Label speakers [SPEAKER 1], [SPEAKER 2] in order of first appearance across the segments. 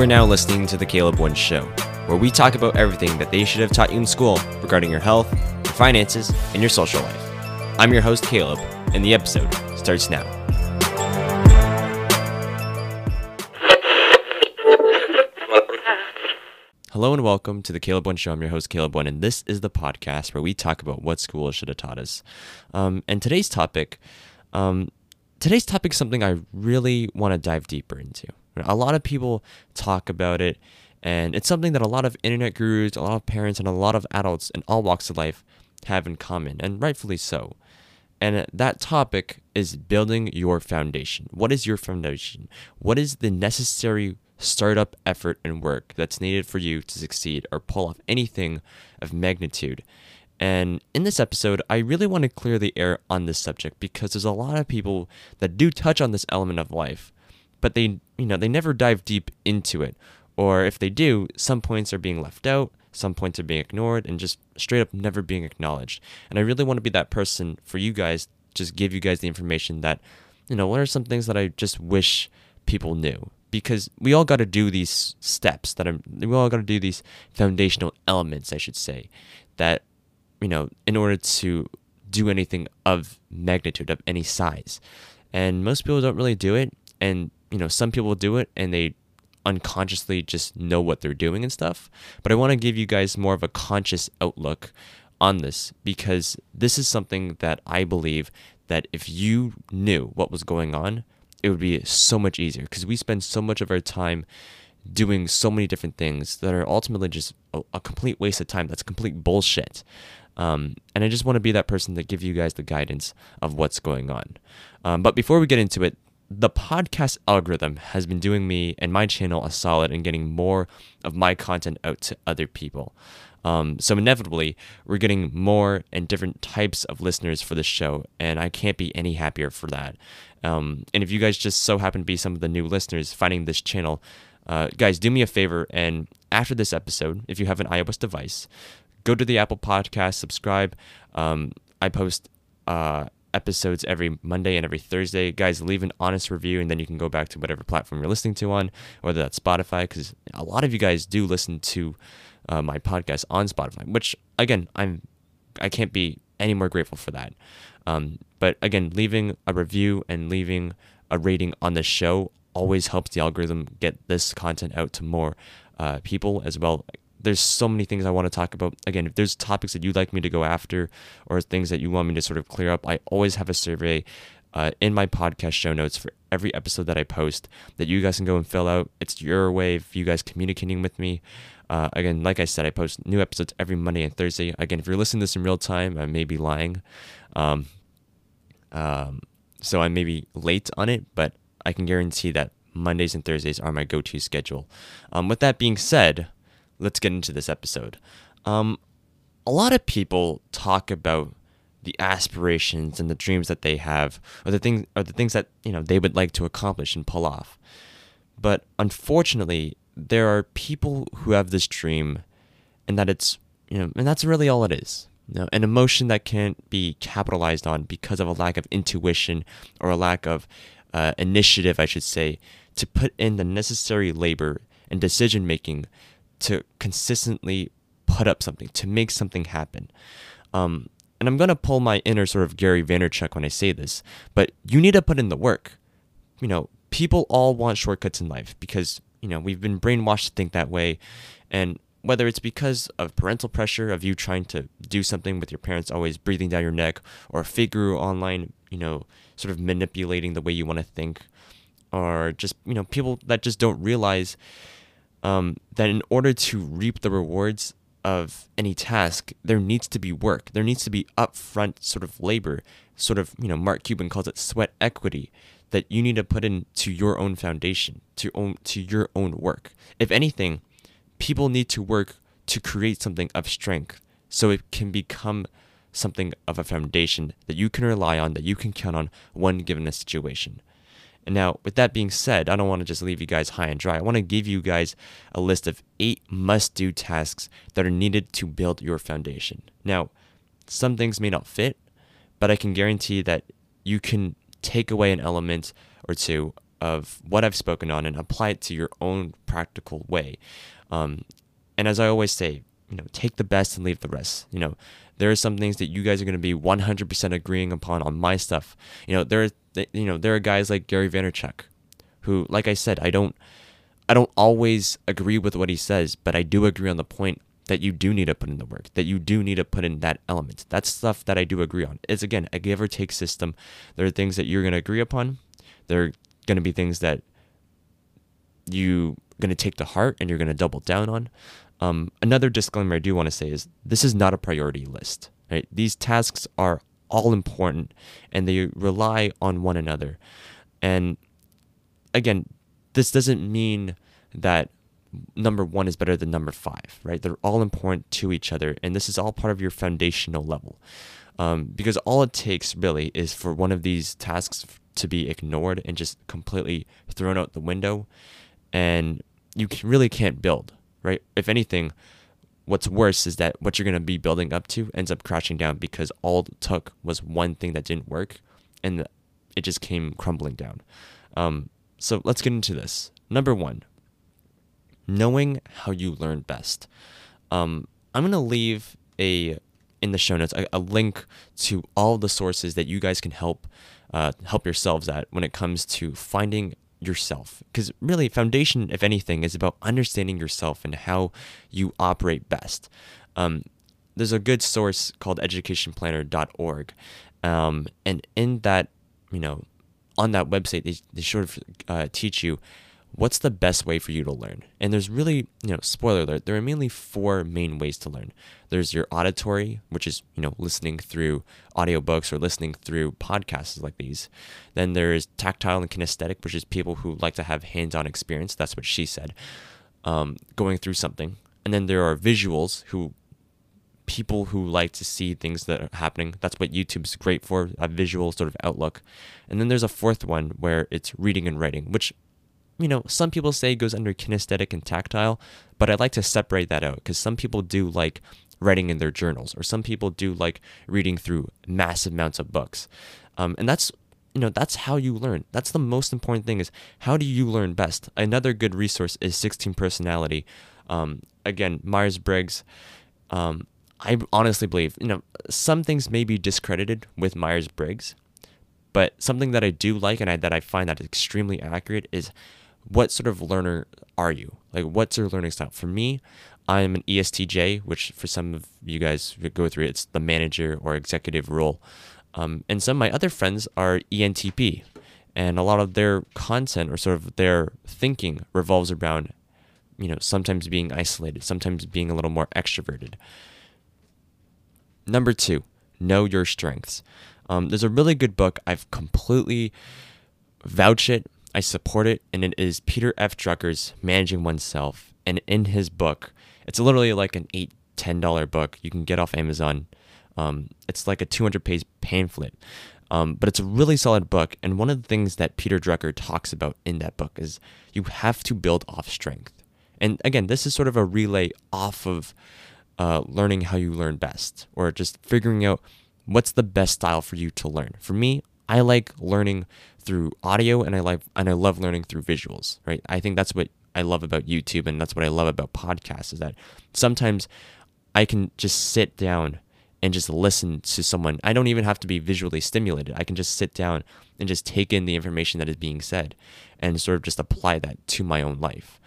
[SPEAKER 1] Are now listening to The Caleb One Show, where we talk about everything that they should have taught you in school regarding your health, your finances, and your social life. I'm your host, Caleb, and the episode starts now. Hello and welcome to the Caleb One Show. I'm your host, Caleb One, and this is the podcast where we talk about what school should have taught us. Um, and today's topic, um, today's topic is something I really want to dive deeper into. A lot of people talk about it, and it's something that a lot of internet gurus, a lot of parents, and a lot of adults in all walks of life have in common, and rightfully so. And that topic is building your foundation. What is your foundation? What is the necessary startup effort and work that's needed for you to succeed or pull off anything of magnitude. And in this episode, I really want to clear the air on this subject because there's a lot of people that do touch on this element of life, but they, you know, they never dive deep into it. Or if they do, some points are being left out, some points are being ignored, and just straight up never being acknowledged. And I really want to be that person for you guys, just give you guys the information that, you know, what are some things that I just wish people knew because we all got to do these steps that I'm, we all got to do these foundational elements i should say that you know in order to do anything of magnitude of any size and most people don't really do it and you know some people do it and they unconsciously just know what they're doing and stuff but i want to give you guys more of a conscious outlook on this because this is something that i believe that if you knew what was going on it would be so much easier because we spend so much of our time doing so many different things that are ultimately just a, a complete waste of time. That's complete bullshit. Um, and I just want to be that person to give you guys the guidance of what's going on. Um, but before we get into it, the podcast algorithm has been doing me and my channel a solid in getting more of my content out to other people. Um, so inevitably, we're getting more and different types of listeners for this show, and I can't be any happier for that. Um, and if you guys just so happen to be some of the new listeners finding this channel, uh, guys, do me a favor and after this episode, if you have an iOS device, go to the Apple Podcast, subscribe. Um, I post uh, episodes every Monday and every Thursday. Guys, leave an honest review, and then you can go back to whatever platform you're listening to on, whether that's Spotify, because a lot of you guys do listen to uh, my podcast on Spotify, which again, I'm I can't be any more grateful for that. Um, but again, leaving a review and leaving a rating on the show always helps the algorithm get this content out to more uh, people as well. There's so many things I want to talk about. Again, if there's topics that you'd like me to go after or things that you want me to sort of clear up, I always have a survey uh, in my podcast show notes for every episode that I post that you guys can go and fill out. It's your way of you guys communicating with me. Uh, again, like I said, I post new episodes every Monday and Thursday. Again, if you're listening to this in real time, I may be lying. Um, um, so I may be late on it, but I can guarantee that Mondays and Thursdays are my go to schedule. Um, with that being said, let's get into this episode. Um, a lot of people talk about the aspirations and the dreams that they have, or the things, or the things that you know they would like to accomplish and pull off. But unfortunately, there are people who have this dream and that it's you know and that's really all it is you know, an emotion that can't be capitalized on because of a lack of intuition or a lack of uh, initiative i should say to put in the necessary labor and decision making to consistently put up something to make something happen um, and i'm going to pull my inner sort of gary vaynerchuk when i say this but you need to put in the work you know people all want shortcuts in life because you know, we've been brainwashed to think that way. And whether it's because of parental pressure of you trying to do something with your parents always breathing down your neck or guru online, you know, sort of manipulating the way you want to think or just, you know, people that just don't realize um, that in order to reap the rewards of any task, there needs to be work. There needs to be upfront sort of labor, sort of, you know, Mark Cuban calls it sweat equity that you need to put into your own foundation, to own to your own work. If anything, people need to work to create something of strength so it can become something of a foundation that you can rely on, that you can count on when given a situation. And now, with that being said, I don't want to just leave you guys high and dry. I want to give you guys a list of eight must do tasks that are needed to build your foundation. Now, some things may not fit, but I can guarantee that you can take away an element or two of what I've spoken on and apply it to your own practical way. Um, and as I always say, you know, take the best and leave the rest. You know, there are some things that you guys are going to be 100% agreeing upon on my stuff. You know, there are you know there are guys like Gary Vaynerchuk, who, like I said, I don't I don't always agree with what he says, but I do agree on the point that you do need to put in the work, that you do need to put in that element. That's stuff that I do agree on. It's again a give or take system. There are things that you're going to agree upon. There are going to be things that you're going to take to heart and you're going to double down on. Um, another disclaimer I do want to say is this is not a priority list. Right? These tasks are all important and they rely on one another. And again, this doesn't mean that number one is better than number five, right? They're all important to each other, and this is all part of your foundational level. Um, because all it takes really is for one of these tasks to be ignored and just completely thrown out the window, and you really can't build, right? If anything, what's worse is that what you're going to be building up to ends up crashing down because all it took was one thing that didn't work, and it just came crumbling down. Um, so let's get into this. Number one, knowing how you learn best. Um, I'm gonna leave a in the show notes a, a, link to all the sources that you guys can help uh, help yourselves at when it comes to finding yourself. Because really foundation if anything is about understanding yourself and how you operate best. Um, there's a good source called educationplanner.org um, and in that you know on that website they, they sort of uh, teach you what's the best way for you to learn? And there's really, you know, spoiler alert, there are mainly four main ways to learn. There's your auditory, which is, you know, listening through audiobooks or listening through podcasts like these. Then there's tactile and kinesthetic, which is people who like to have hands on experience. That's what she said, um, going through something. And then there are visuals who people who like to see things that are happening. That's what YouTube's great for, a visual sort of outlook. And then there's a fourth one where it's reading and writing, which you know, some people say it goes under kinesthetic and tactile, but I like to separate that out because some people do like writing in their journals, or some people do like reading through massive amounts of books. Um, and that's you know that's how you learn. That's the most important thing is how do you learn best? Another good resource is 16 personality. Um, again myers-briggs um, i honestly believe you know some things may be discredited with myers-briggs but something that i do like and I, that i find that extremely accurate is what sort of learner are you? Like, what's your learning style? For me, I'm an ESTJ, which for some of you guys go through it's the manager or executive role. Um, and some of my other friends are ENTP, and a lot of their content or sort of their thinking revolves around, you know, sometimes being isolated, sometimes being a little more extroverted. Number two, know your strengths. Um, there's a really good book. I've completely vouch it I support it, and it is Peter F. Drucker's Managing Oneself. And in his book, it's literally like an eight, ten dollar book you can get off Amazon. Um, it's like a 200 page pamphlet, um, but it's a really solid book. And one of the things that Peter Drucker talks about in that book is you have to build off strength. And again, this is sort of a relay off of uh, learning how you learn best, or just figuring out what's the best style for you to learn. For me, I like learning through audio and I like and I love learning through visuals, right? I think that's what I love about YouTube and that's what I love about podcasts is that sometimes I can just sit down and just listen to someone. I don't even have to be visually stimulated. I can just sit down and just take in the information that is being said and sort of just apply that to my own life.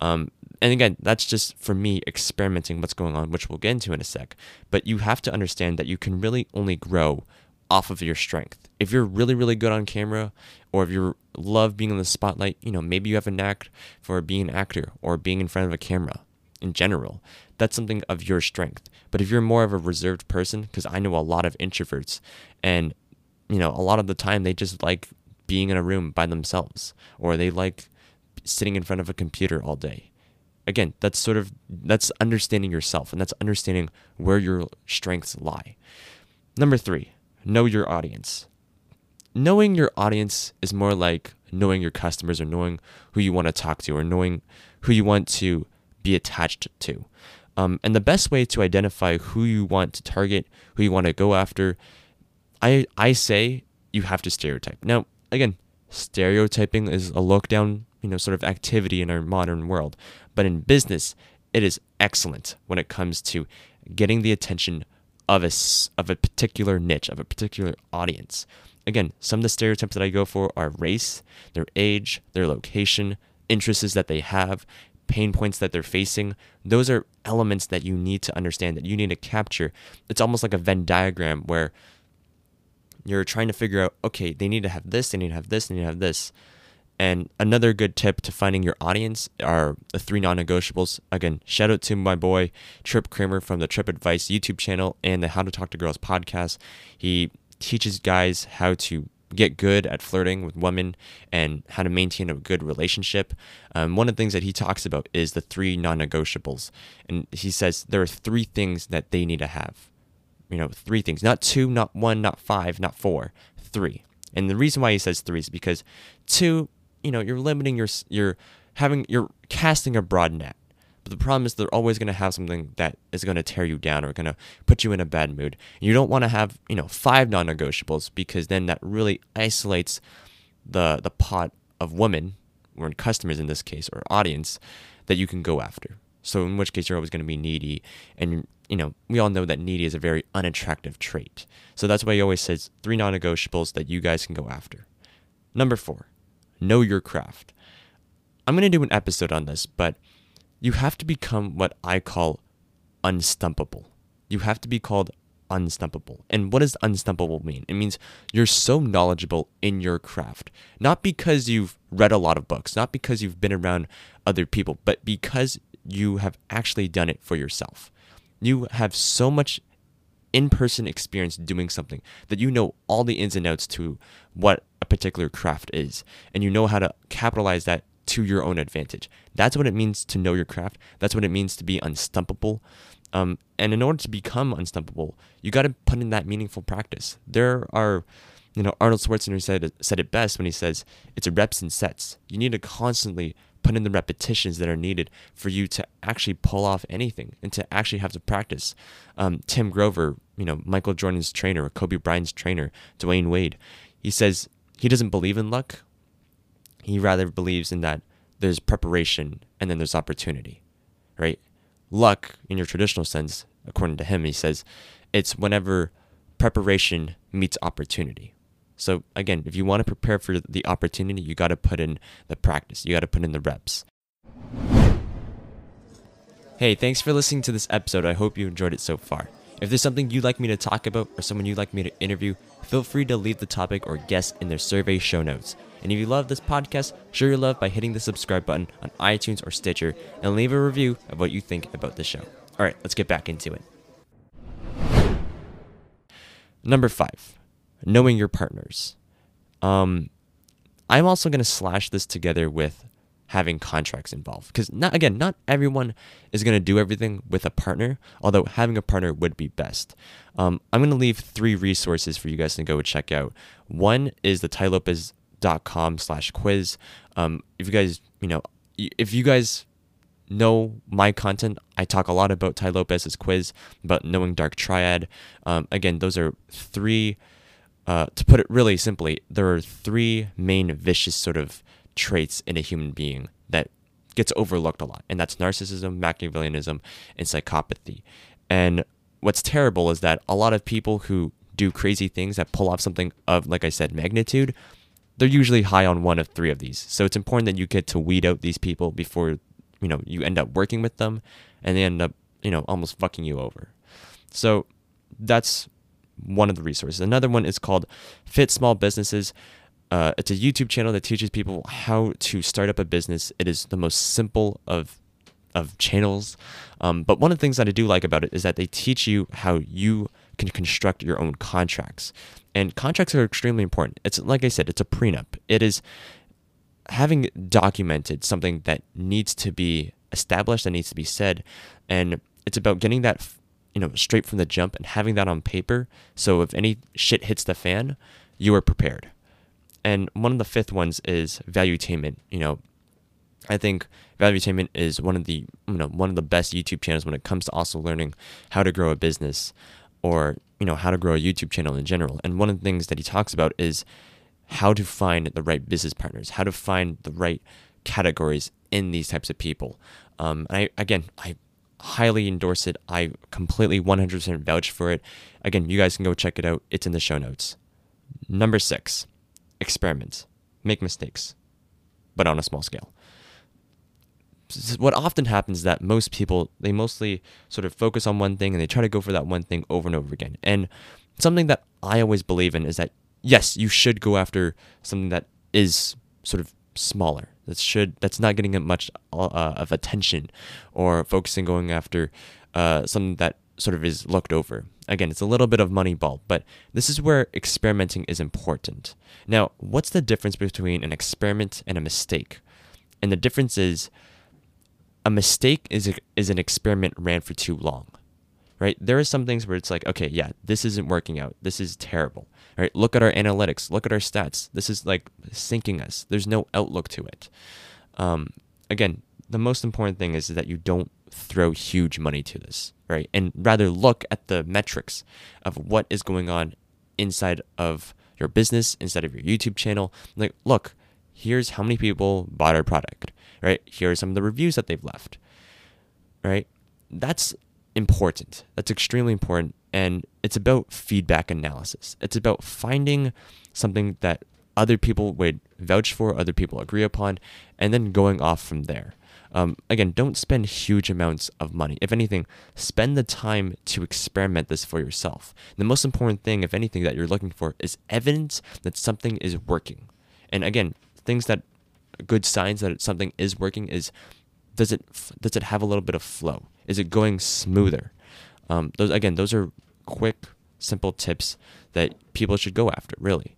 [SPEAKER 1] Um, and again, that's just for me experimenting what's going on, which we'll get into in a sec. But you have to understand that you can really only grow off of your strength. If you're really, really good on camera, or if you love being in the spotlight, you know, maybe you have a knack for being an actor or being in front of a camera in general. That's something of your strength. But if you're more of a reserved person, because I know a lot of introverts, and, you know, a lot of the time they just like being in a room by themselves, or they like sitting in front of a computer all day. Again, that's sort of that's understanding yourself and that's understanding where your strengths lie. Number 3, know your audience. Knowing your audience is more like knowing your customers or knowing who you want to talk to or knowing who you want to be attached to. Um, and the best way to identify who you want to target, who you want to go after, I I say you have to stereotype. Now, again, stereotyping is a look down, you know, sort of activity in our modern world. But in business, it is excellent when it comes to getting the attention of a, of a particular niche, of a particular audience. Again, some of the stereotypes that I go for are race, their age, their location, interests that they have, pain points that they're facing. Those are elements that you need to understand, that you need to capture. It's almost like a Venn diagram where you're trying to figure out, okay, they need to have this, they need to have this, they need to have this. And another good tip to finding your audience are the three non negotiables. Again, shout out to my boy Trip Kramer from the Trip Advice YouTube channel and the How to Talk to Girls podcast. He teaches guys how to get good at flirting with women and how to maintain a good relationship. Um, one of the things that he talks about is the three non negotiables. And he says there are three things that they need to have. You know, three things, not two, not one, not five, not four, three. And the reason why he says three is because two you know, you're limiting your you're having you're casting a broad net. But the problem is they're always going to have something that is going to tear you down or going to put you in a bad mood. You don't want to have, you know, five non-negotiables because then that really isolates the the pot of women or customers in this case or audience that you can go after. So in which case you're always going to be needy and you know, we all know that needy is a very unattractive trait. So that's why he always says three non-negotiables that you guys can go after. Number 4 know your craft. I'm going to do an episode on this, but you have to become what I call unstumpable. You have to be called unstumpable. And what does unstumpable mean? It means you're so knowledgeable in your craft, not because you've read a lot of books, not because you've been around other people, but because you have actually done it for yourself. You have so much in person experience doing something that you know all the ins and outs to what a particular craft is, and you know how to capitalize that to your own advantage. That's what it means to know your craft. That's what it means to be unstumpable. Um, and in order to become unstumpable, you got to put in that meaningful practice. There are, you know, Arnold Schwarzenegger said said it best when he says it's reps and sets. You need to constantly put in the repetitions that are needed for you to actually pull off anything and to actually have to practice. Um, Tim Grover, you know, Michael Jordan's trainer, Kobe Bryant's trainer, Dwyane Wade, he says he doesn't believe in luck. He rather believes in that there's preparation and then there's opportunity, right? Luck, in your traditional sense, according to him, he says, it's whenever preparation meets opportunity. So again, if you want to prepare for the opportunity, you got to put in the practice. You got to put in the reps. Hey, thanks for listening to this episode. I hope you enjoyed it so far. If there's something you'd like me to talk about or someone you'd like me to interview, feel free to leave the topic or guest in their survey show notes. And if you love this podcast, show your love by hitting the subscribe button on iTunes or Stitcher and leave a review of what you think about the show. All right, let's get back into it. Number five, knowing your partners. Um, I'm also going to slash this together with having contracts involved because not again not everyone is going to do everything with a partner although having a partner would be best um, i'm going to leave three resources for you guys to go check out one is the tailopez.com slash quiz um, if you guys you know if you guys know my content, I talk a lot about Tai Lopez's quiz, about knowing Dark Triad. Um, again, those are three uh, to put it really simply, there are three main vicious sort of traits in a human being that gets overlooked a lot, and that's narcissism, Machiavellianism, and psychopathy. And what's terrible is that a lot of people who do crazy things that pull off something of, like I said, magnitude, they're usually high on one of three of these. So it's important that you get to weed out these people before you know you end up working with them, and they end up you know almost fucking you over. So that's one of the resources. Another one is called Fit Small Businesses. Uh, it's a YouTube channel that teaches people how to start up a business. It is the most simple of of channels. Um, but one of the things that I do like about it is that they teach you how you can construct your own contracts. And contracts are extremely important. It's like I said, it's a prenup. It is having documented something that needs to be established, that needs to be said, and it's about getting that you know, straight from the jump and having that on paper. So if any shit hits the fan, you are prepared. And one of the fifth ones is value valuetainment. You know, I think value valuetainment is one of the you know one of the best YouTube channels when it comes to also learning how to grow a business or you know how to grow a YouTube channel in general. And one of the things that he talks about is how to find the right business partners, how to find the right categories in these types of people. Um, and I again, I highly endorse it. I completely 100% vouch for it. Again, you guys can go check it out. It's in the show notes. Number six, experiment, make mistakes, but on a small scale. What often happens is that most people they mostly sort of focus on one thing and they try to go for that one thing over and over again. And something that I always believe in is that yes, you should go after something that is sort of smaller. That should that's not getting much uh, of attention, or focusing going after uh, something that sort of is looked over. Again, it's a little bit of Moneyball, but this is where experimenting is important. Now, what's the difference between an experiment and a mistake? And the difference is a mistake is a, is an experiment ran for too long right? There are some things where it's like, okay, yeah, this isn't working out. This is terrible. Right? Look at our analytics. Look at our stats. This is like sinking us. There's no outlook to it. Um, again, the most important thing is that you don't throw huge money to this, right? And rather look at the metrics of what is going on inside of your business, inside of your YouTube channel. Like, look, here's how many people bought our product, right? Here are some of the reviews that they've left, right? That's important. That's extremely important. And it's about feedback analysis. It's about finding something that other people would vouch for, other people agree upon, and then going off from there. Um, again, don't spend huge amounts of money. If anything, spend the time to experiment this for yourself. The most important thing, if anything, that you're looking for is evidence that something is working. And again, things that good signs that something is working is does it does it have a little bit of flow? Is it going smoother? Um, those again, those are quick, simple tips that people should go after. Really.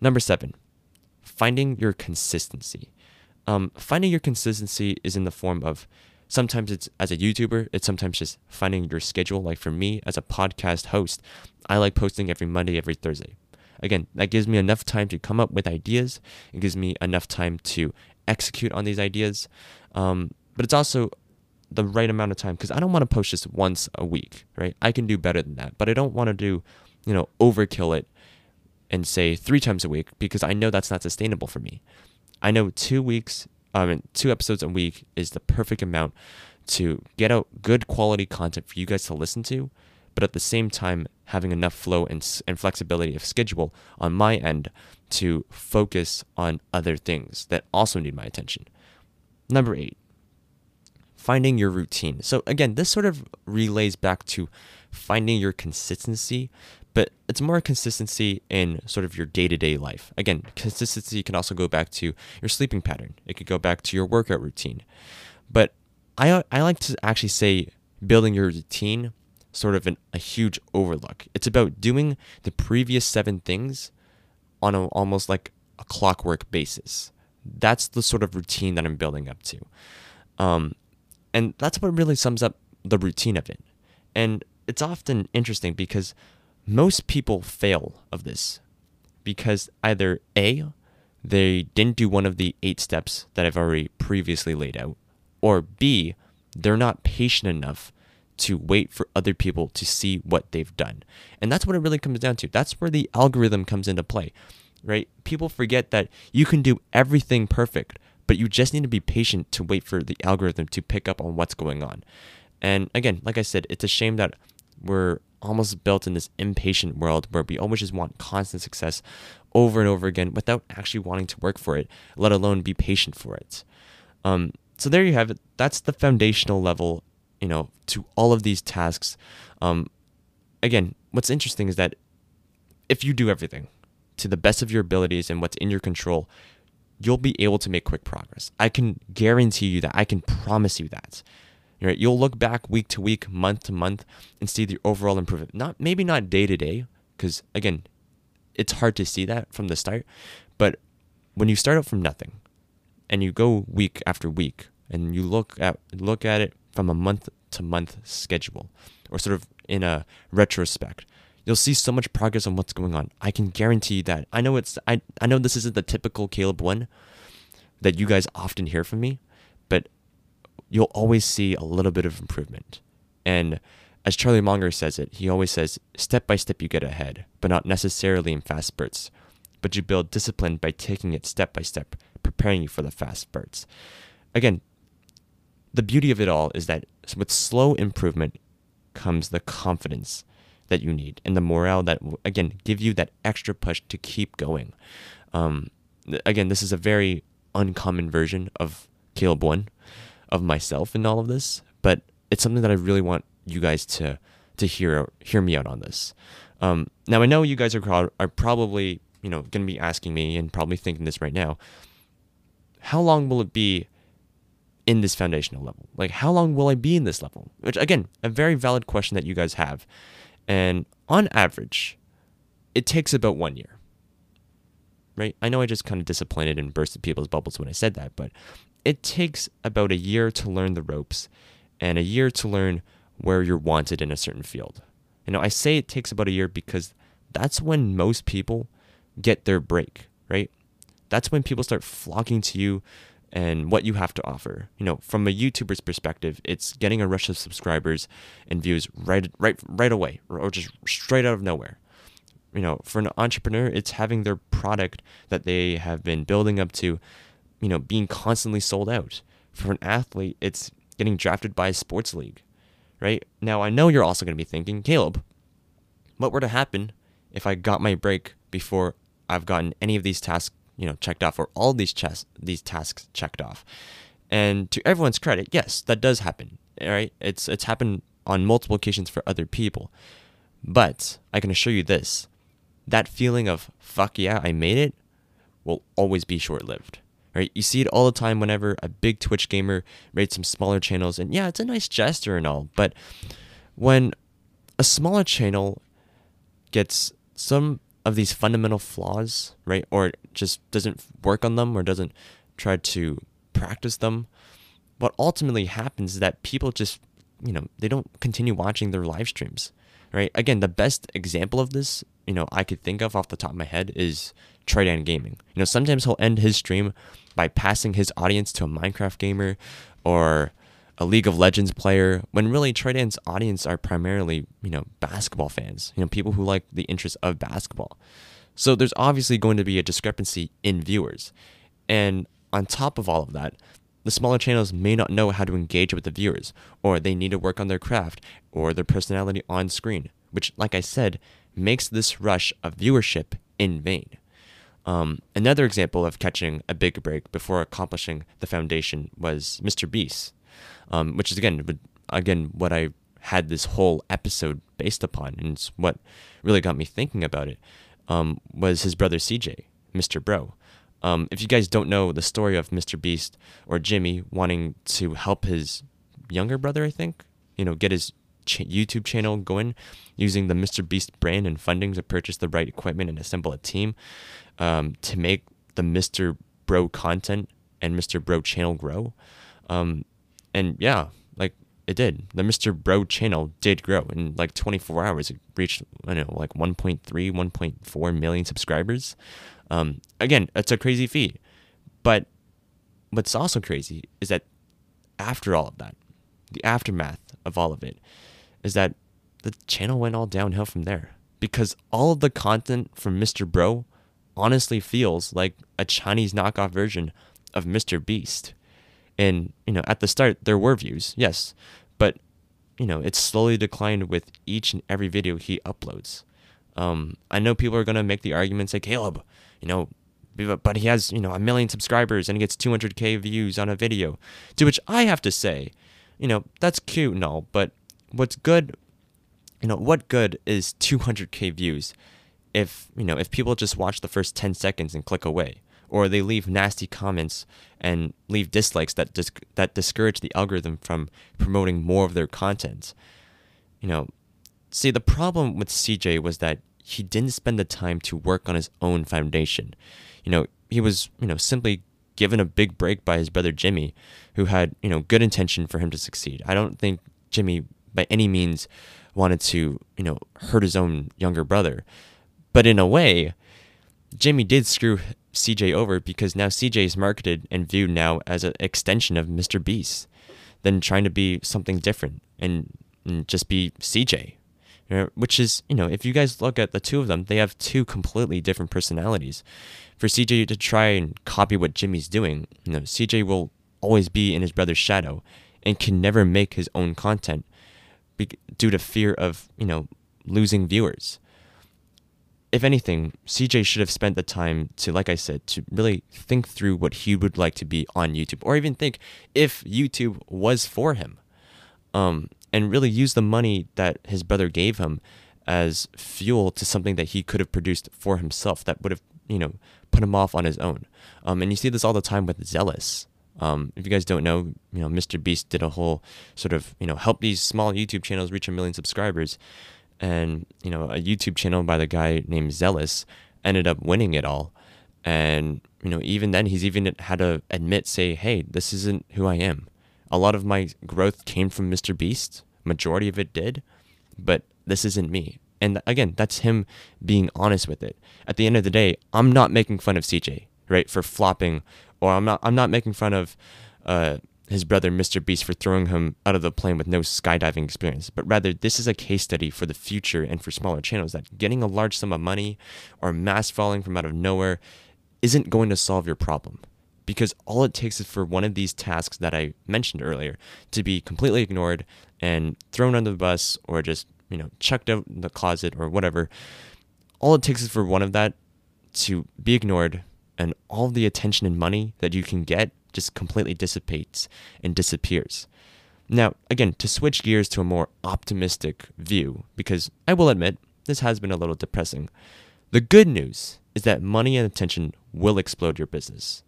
[SPEAKER 1] Number seven, finding your consistency. Um, finding your consistency is in the form of sometimes it's as a YouTuber, it's sometimes just finding your schedule. Like for me, as a podcast host, I like posting every Monday, every Thursday. Again, that gives me enough time to come up with ideas. It gives me enough time to execute on these ideas. Um, but it's also the right amount of time because I don't want to post just once a week, right? I can do better than that, but I don't want to do, you know, overkill it and say three times a week because I know that's not sustainable for me. I know two weeks, I mean, two episodes a week is the perfect amount to get out good quality content for you guys to listen to, but at the same time, having enough flow and, and flexibility of schedule on my end to focus on other things that also need my attention. Number eight, finding your routine. So again, this sort of relays back to finding your consistency, but it's more consistency in sort of your day-to-day life. Again, consistency can also go back to your sleeping pattern. It could go back to your workout routine. But I I like to actually say building your routine sort of an, a huge overlook. It's about doing the previous 7 things on a, almost like a clockwork basis. That's the sort of routine that I'm building up to. Um, and that's what really sums up the routine of it. And it's often interesting because most people fail of this because either A, they didn't do one of the eight steps that I've already previously laid out, or B, they're not patient enough to wait for other people to see what they've done. And that's what it really comes down to. That's where the algorithm comes into play, right? People forget that you can do everything perfect, but you just need to be patient to wait for the algorithm to pick up on what's going on. And again, like I said, it's a shame that we're almost built in this impatient world where we always just want constant success over and over again without actually wanting to work for it, let alone be patient for it. Um, so there you have it. That's the foundational level, you know, to all of these tasks. Um, again, what's interesting is that if you do everything to the best of your abilities and what's in your control, you'll be able to make quick progress. I can guarantee you that. I can promise you that. Right? You'll look back week to week, month to month, and see the overall improvement. Not maybe not day to day, because again, it's hard to see that from the start. But when you start out from nothing, and you go week after week, and you look at look at it from a month to month schedule, or sort of in a retrospect, you'll see so much progress on what's going on. I can guarantee that. I know it's I, I know this isn't the typical Caleb one that you guys often hear from me, but you'll always see a little bit of improvement. And as Charlie Munger says it, he always says, step by step you get ahead, but not necessarily in fast spurts. but you build discipline by taking it step by step, preparing you for the fast spurts. Again, the beauty of it all is that with slow improvement comes the confidence that you need and the morale that again give you that extra push to keep going. Um, again, this is a very uncommon version of Caleb one of myself in all of this, but it's something that I really want you guys to to hear hear me out on this. Um, now I know you guys are are probably you know going to be asking me and probably thinking this right now. How long will it be in this foundational level? Like, how long will I be in this level? Which, again, a very valid question that you guys have. And on average, it takes about one year. Right? I know I just kind of disappointed and bursted people's bubbles when I said that, but it takes about a year to learn the ropes and a year to learn where you're wanted in a certain field. You know, I say it takes about a year because that's when most people get their break, right? That's when people start flocking to you and what you have to offer. You know, from a YouTuber's perspective, it's getting a rush of subscribers and views right right right away or just straight out of nowhere. You know, for an entrepreneur, it's having their product that they have been building up to, you know, being constantly sold out. For an athlete, it's getting drafted by a sports league. Right? Now, I know you're also going to be thinking, Caleb, what were to happen if I got my break before I've gotten any of these tasks you know checked off or all these chess these tasks checked off. And to everyone's credit, yes, that does happen. Right? It's it's happened on multiple occasions for other people. But I can assure you this, that feeling of fuck yeah, I made it will always be short-lived. Right? You see it all the time whenever a big Twitch gamer rates some smaller channels and yeah, it's a nice gesture and all, but when a smaller channel gets some of these fundamental flaws, right? Or just doesn't work on them or doesn't try to practice them. What ultimately happens is that people just, you know, they don't continue watching their live streams, right? Again, the best example of this, you know, I could think of off the top of my head is Tridan Gaming. You know, sometimes he'll end his stream by passing his audience to a Minecraft gamer or a League of Legends player, when really Tridan's audience are primarily, you know, basketball fans, you know, people who like the interest of basketball. So there's obviously going to be a discrepancy in viewers. And on top of all of that, the smaller channels may not know how to engage with the viewers, or they need to work on their craft or their personality on screen, which, like I said, makes this rush of viewership in vain. Um, another example of catching a big break before accomplishing the foundation was Mr. Beast um, which is again again what I had this whole episode based upon, and it's what really got me thinking about it. Um, was his brother CJ, Mr. Bro. Um, if you guys don't know the story of Mr. Beast or Jimmy wanting to help his younger brother, I think, you know, get his ch- YouTube channel going using the Mr. Beast brand and funding to purchase the right equipment and assemble a team um, to make the Mr. Bro content and Mr. Bro channel grow. Um, and yeah, like it did. The Mr. Bro channel did grow in like 24 hours. It reached, I don't know, like 1.3, 1.4 million subscribers. Um, again, it's a crazy feat. But what's also crazy is that after all of that, the aftermath of all of it, is that the channel went all downhill from there. Because all of the content from Mr. Bro honestly feels like a Chinese knockoff version of Mr. Beast. And, you know, at the start, there were views, yes. But, you know, it's slowly declined with each and every video he uploads. Um, I know people are going to make the argument, say, Caleb, you know, but he has, you know, a million subscribers and he gets 200K views on a video. To which I have to say, you know, that's cute and all, but what's good, you know, what good is 200K views if, you know, if people just watch the first 10 seconds and click away? Or they leave nasty comments and leave dislikes that that discourage the algorithm from promoting more of their content. You know, see the problem with CJ was that he didn't spend the time to work on his own foundation. You know, he was, you know, simply given a big break by his brother Jimmy, who had, you know, good intention for him to succeed. I don't think Jimmy by any means wanted to, you know, hurt his own younger brother. But in a way, Jimmy did screw CJ over because now CJ is marketed and viewed now as an extension of Mr. Beast than trying to be something different and, and just be CJ. which is, you know, if you guys look at the two of them, they have two completely different personalities. For CJ to try and copy what Jimmy's doing, you know, CJ will always be in his brother's shadow and can never make his own content due to fear of, you know, losing viewers. If anything, CJ should have spent the time to, like I said, to really think through what he would like to be on YouTube, or even think if YouTube was for him. Um, and really use the money that his brother gave him as fuel to something that he could have produced for himself that would have, you know, put him off on his own. Um, and you see this all the time with Zealous. Um, if you guys don't know, you know, Mr. Beast did a whole sort of, you know, help these small YouTube channels reach a million subscribers. And, you know, a YouTube channel by the guy named Zealous ended up winning it all. And, you know, even then, he's even had to admit, say, hey, this isn't who I am. A lot of my growth came from Mr. Beast, majority of it did, but this isn't me. And again, that's him being honest with it. At the end of the day, I'm not making fun of CJ, right, for flopping, or I'm not I'm not making fun of uh, his brother Mr. Beast for throwing him out of the plane with no skydiving experience, but rather this is a case study for the future and for smaller channels that getting a large sum of money or mass falling from out of nowhere isn't going to solve your problem because all it takes is for one of these tasks that I mentioned earlier to be completely ignored and thrown under the bus or just, you know, chucked out in the closet or whatever. All it takes is for one of that to be ignored and all the attention and money that you can get just completely dissipates and disappears. Now, again, to switch gears to a more optimistic view, because I will admit this has been a little depressing. The good news is that money and attention will explode your business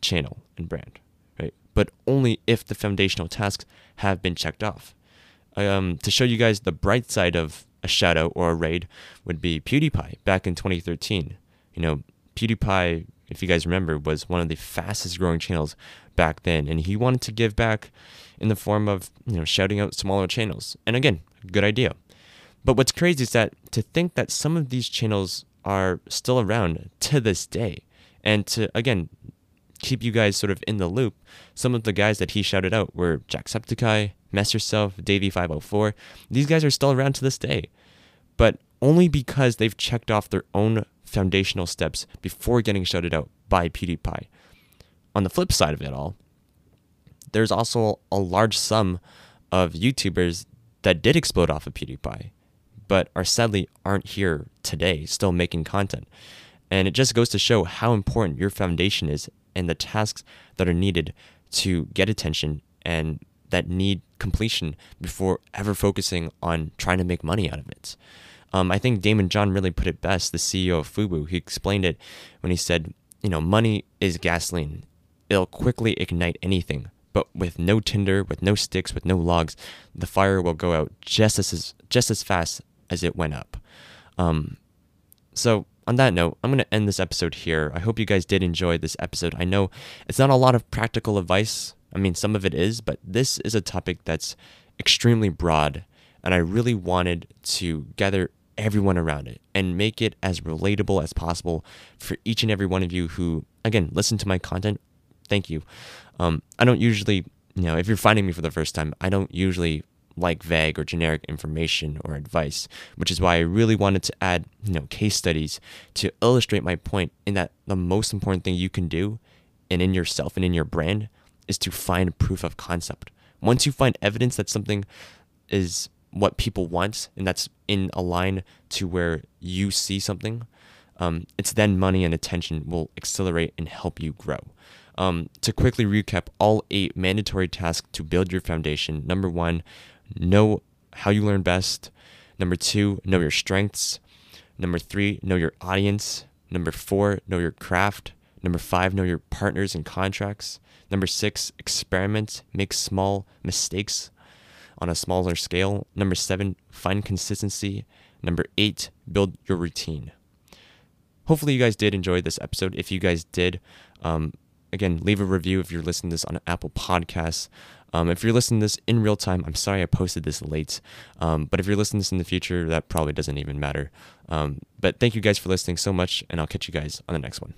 [SPEAKER 1] channel and brand, right? But only if the foundational tasks have been checked off. Um, to show you guys the bright side of a shadow or a raid would be PewDiePie back in 2013. You know, PewDiePie, if you guys remember, was one of the fastest growing channels back then, and he wanted to give back in the form of you know shouting out smaller channels. And again, good idea. But what's crazy is that to think that some of these channels are still around to this day, and to again keep you guys sort of in the loop, some of the guys that he shouted out were Jacksepticeye, Mess Yourself, Davey504. These guys are still around to this day, but only because they've checked off their own foundational steps before getting shouted out by PewDiePie. On the flip side of it all, there's also a large sum of YouTubers that did explode off of PewDiePie, but are sadly aren't here today, still making content. And it just goes to show how important your foundation is and the tasks that are needed to get attention and that need completion before ever focusing on trying to make money out of it. Um, I think Daymond John really put it best, the CEO of FUBU. He explained it when he said, you know, money is gasoline. It'll quickly ignite anything, but with no tinder, with no sticks, with no logs, the fire will go out just as just as fast as it went up. Um, so on that note, I'm going to end this episode here. I hope you guys did enjoy this episode. I know it's not a lot of practical advice. I mean, some of it is, but this is a topic that's extremely broad, and I really wanted to gather everyone around it and make it as relatable as possible for each and every one of you who, again, listen to my content. Thank you. Um, I don't usually, you know, if you're finding me for the first time, I don't usually like vague or generic information or advice, which is why I really wanted to add, you know, case studies to illustrate my point in that the most important thing you can do and in yourself and in your brand is to find proof of concept. Once you find evidence that something is what people want and that's in a line to where you see something, um, it's then money and attention will accelerate and help you grow. Um, to quickly recap all eight mandatory tasks to build your foundation. Number one, know how you learn best. Number two, know your strengths. Number three, know your audience. Number four, know your craft. Number five, know your partners and contracts. Number six, experiment, make small mistakes on a smaller scale. Number seven, find consistency. Number eight, build your routine. Hopefully, you guys did enjoy this episode. If you guys did, um, again, leave a review if you're listening to this on Apple Podcasts. Um, if you're listening to this in real time, I'm sorry I posted this late. Um, but if you're listening to this in the future, that probably doesn't even matter. Um, but thank you guys for listening so much, and I'll catch you guys on the next one.